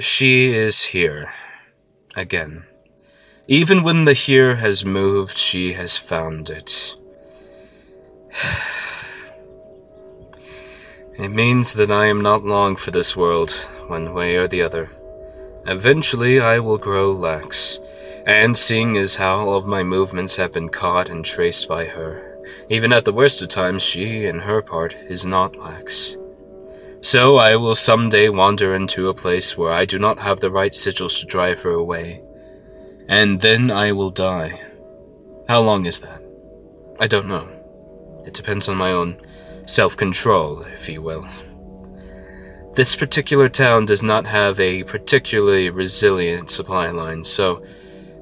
She is here. Again. Even when the here has moved, she has found it. It means that I am not long for this world, one way or the other. Eventually I will grow lax, and seeing as how all of my movements have been caught and traced by her, even at the worst of times she, in her part, is not lax. So I will some day wander into a place where I do not have the right sigils to drive her away, and then I will die. How long is that? I don't know. It depends on my own self control, if you will. This particular town does not have a particularly resilient supply line, so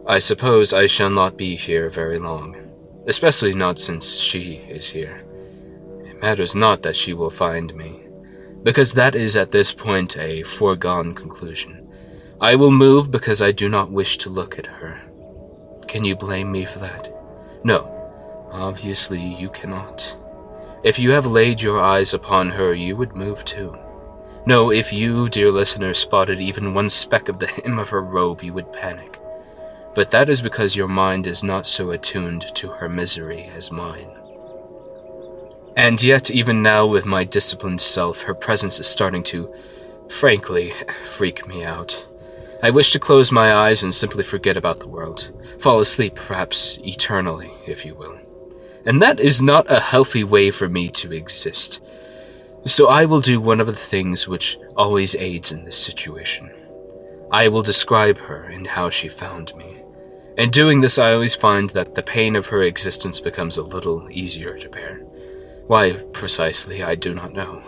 I suppose I shall not be here very long, especially not since she is here. It matters not that she will find me, because that is at this point a foregone conclusion. I will move because I do not wish to look at her. Can you blame me for that? No, obviously you cannot. If you have laid your eyes upon her, you would move too. No, if you, dear listener, spotted even one speck of the hem of her robe, you would panic. But that is because your mind is not so attuned to her misery as mine. And yet, even now, with my disciplined self, her presence is starting to, frankly, freak me out. I wish to close my eyes and simply forget about the world. Fall asleep, perhaps eternally, if you will and that is not a healthy way for me to exist. So I will do one of the things which always aids in this situation. I will describe her and how she found me. In doing this, I always find that the pain of her existence becomes a little easier to bear. Why precisely, I do not know.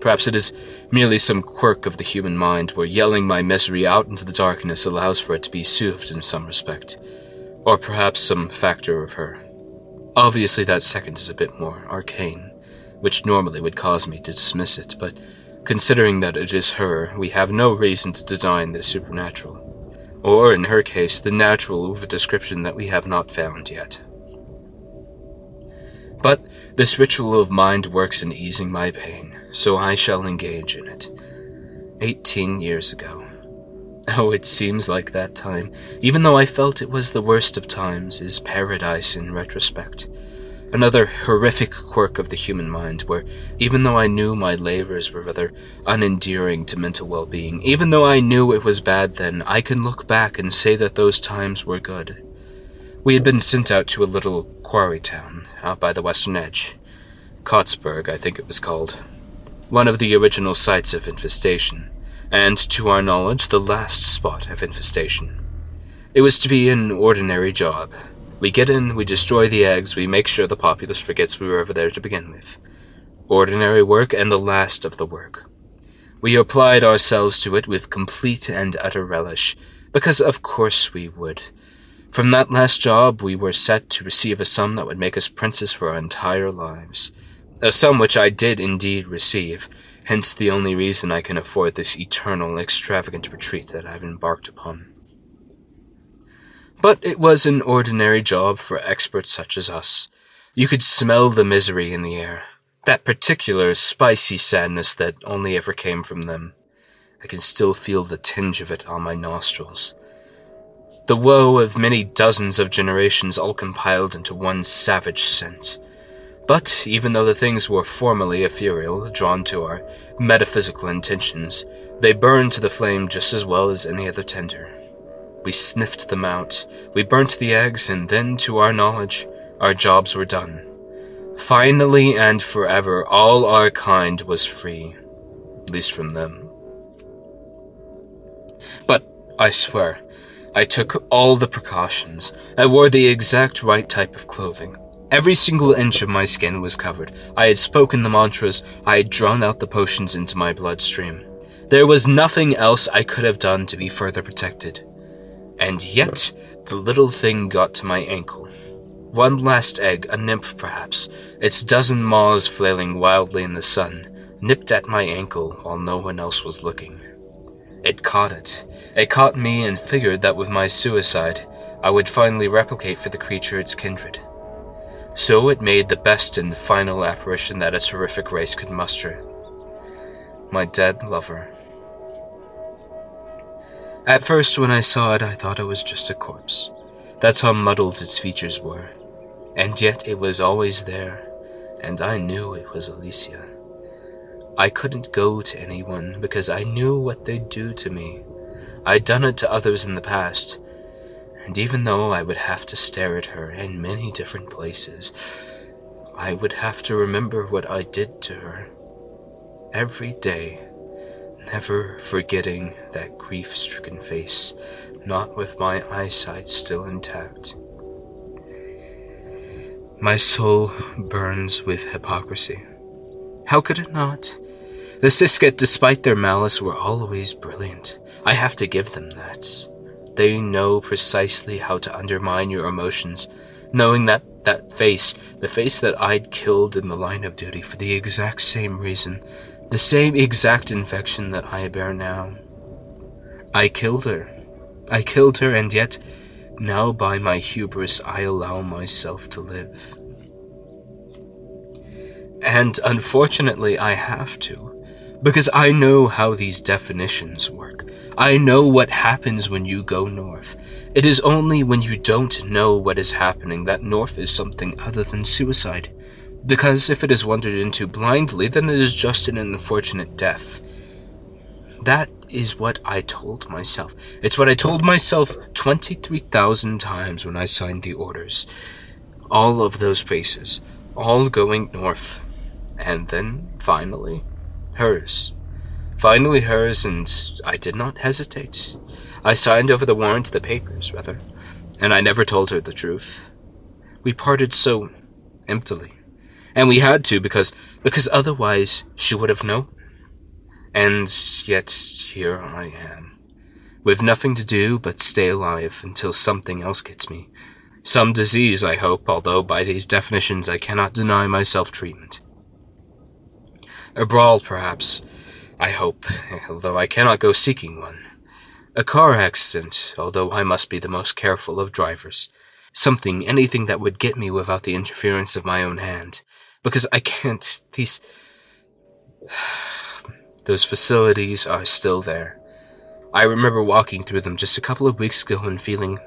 Perhaps it is merely some quirk of the human mind where yelling my misery out into the darkness allows for it to be soothed in some respect. Or perhaps some factor of her Obviously, that second is a bit more arcane, which normally would cause me to dismiss it, but considering that it is her, we have no reason to deny the supernatural. Or, in her case, the natural with a description that we have not found yet. But this ritual of mind works in easing my pain, so I shall engage in it. Eighteen years ago. Oh, it seems like that time, even though I felt it was the worst of times, is paradise in retrospect. Another horrific quirk of the human mind, where even though I knew my labors were rather unendearing to mental well being, even though I knew it was bad then, I can look back and say that those times were good. We had been sent out to a little quarry town out by the western edge. Kottsburg, I think it was called. One of the original sites of infestation and to our knowledge, the last spot of infestation. It was to be an ordinary job. We get in, we destroy the eggs, we make sure the populace forgets we were ever there to begin with. Ordinary work and the last of the work. We applied ourselves to it with complete and utter relish, because of course we would. From that last job, we were set to receive a sum that would make us princes for our entire lives. A sum which I did indeed receive, hence the only reason I can afford this eternal, extravagant retreat that I've embarked upon. But it was an ordinary job for experts such as us. You could smell the misery in the air, that particular spicy sadness that only ever came from them. I can still feel the tinge of it on my nostrils. The woe of many dozens of generations all compiled into one savage scent. But even though the things were formerly ethereal, drawn to our metaphysical intentions, they burned to the flame just as well as any other tender. We sniffed them out, we burnt the eggs, and then, to our knowledge, our jobs were done. Finally and forever, all our kind was free, at least from them. But I swear, I took all the precautions. I wore the exact right type of clothing. Every single inch of my skin was covered. I had spoken the mantras, I had drawn out the potions into my bloodstream. There was nothing else I could have done to be further protected. And yet, the little thing got to my ankle. One last egg, a nymph perhaps, its dozen maws flailing wildly in the sun, nipped at my ankle while no one else was looking. It caught it. It caught me and figured that with my suicide, I would finally replicate for the creature its kindred. So it made the best and final apparition that its horrific race could muster. My dead lover. At first, when I saw it, I thought it was just a corpse. That's how muddled its features were. And yet it was always there, and I knew it was Alicia. I couldn't go to anyone because I knew what they'd do to me. I'd done it to others in the past, and even though I would have to stare at her in many different places, I would have to remember what I did to her. Every day, never forgetting that grief stricken face, not with my eyesight still intact. My soul burns with hypocrisy. How could it not? The Sisket, despite their malice, were always brilliant. I have to give them that. They know precisely how to undermine your emotions, knowing that that face, the face that I'd killed in the line of duty for the exact same reason, the same exact infection that I bear now. I killed her. I killed her, and yet, now by my hubris, I allow myself to live. And unfortunately, I have to, because I know how these definitions work. I know what happens when you go north. It is only when you don't know what is happening that north is something other than suicide. Because if it is wandered into blindly, then it is just an unfortunate death. That is what I told myself. It's what I told myself 23,000 times when I signed the orders. All of those faces, all going north. And then, finally, hers. Finally hers, and I did not hesitate. I signed over the warrant, the papers, rather, and I never told her the truth. We parted so emptily. And we had to because because otherwise she would have known. And yet here I am, with nothing to do but stay alive until something else gets me. Some disease, I hope, although by these definitions I cannot deny myself treatment. A brawl, perhaps, I hope, although I cannot go seeking one. A car accident, although I must be the most careful of drivers. Something, anything that would get me without the interference of my own hand. Because I can't, these. Those facilities are still there. I remember walking through them just a couple of weeks ago and feeling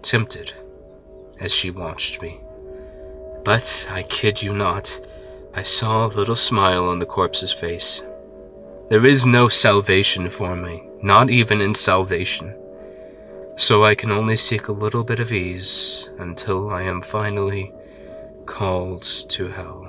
tempted as she watched me. But I kid you not, I saw a little smile on the corpse's face. There is no salvation for me, not even in salvation. So I can only seek a little bit of ease until I am finally called to hell.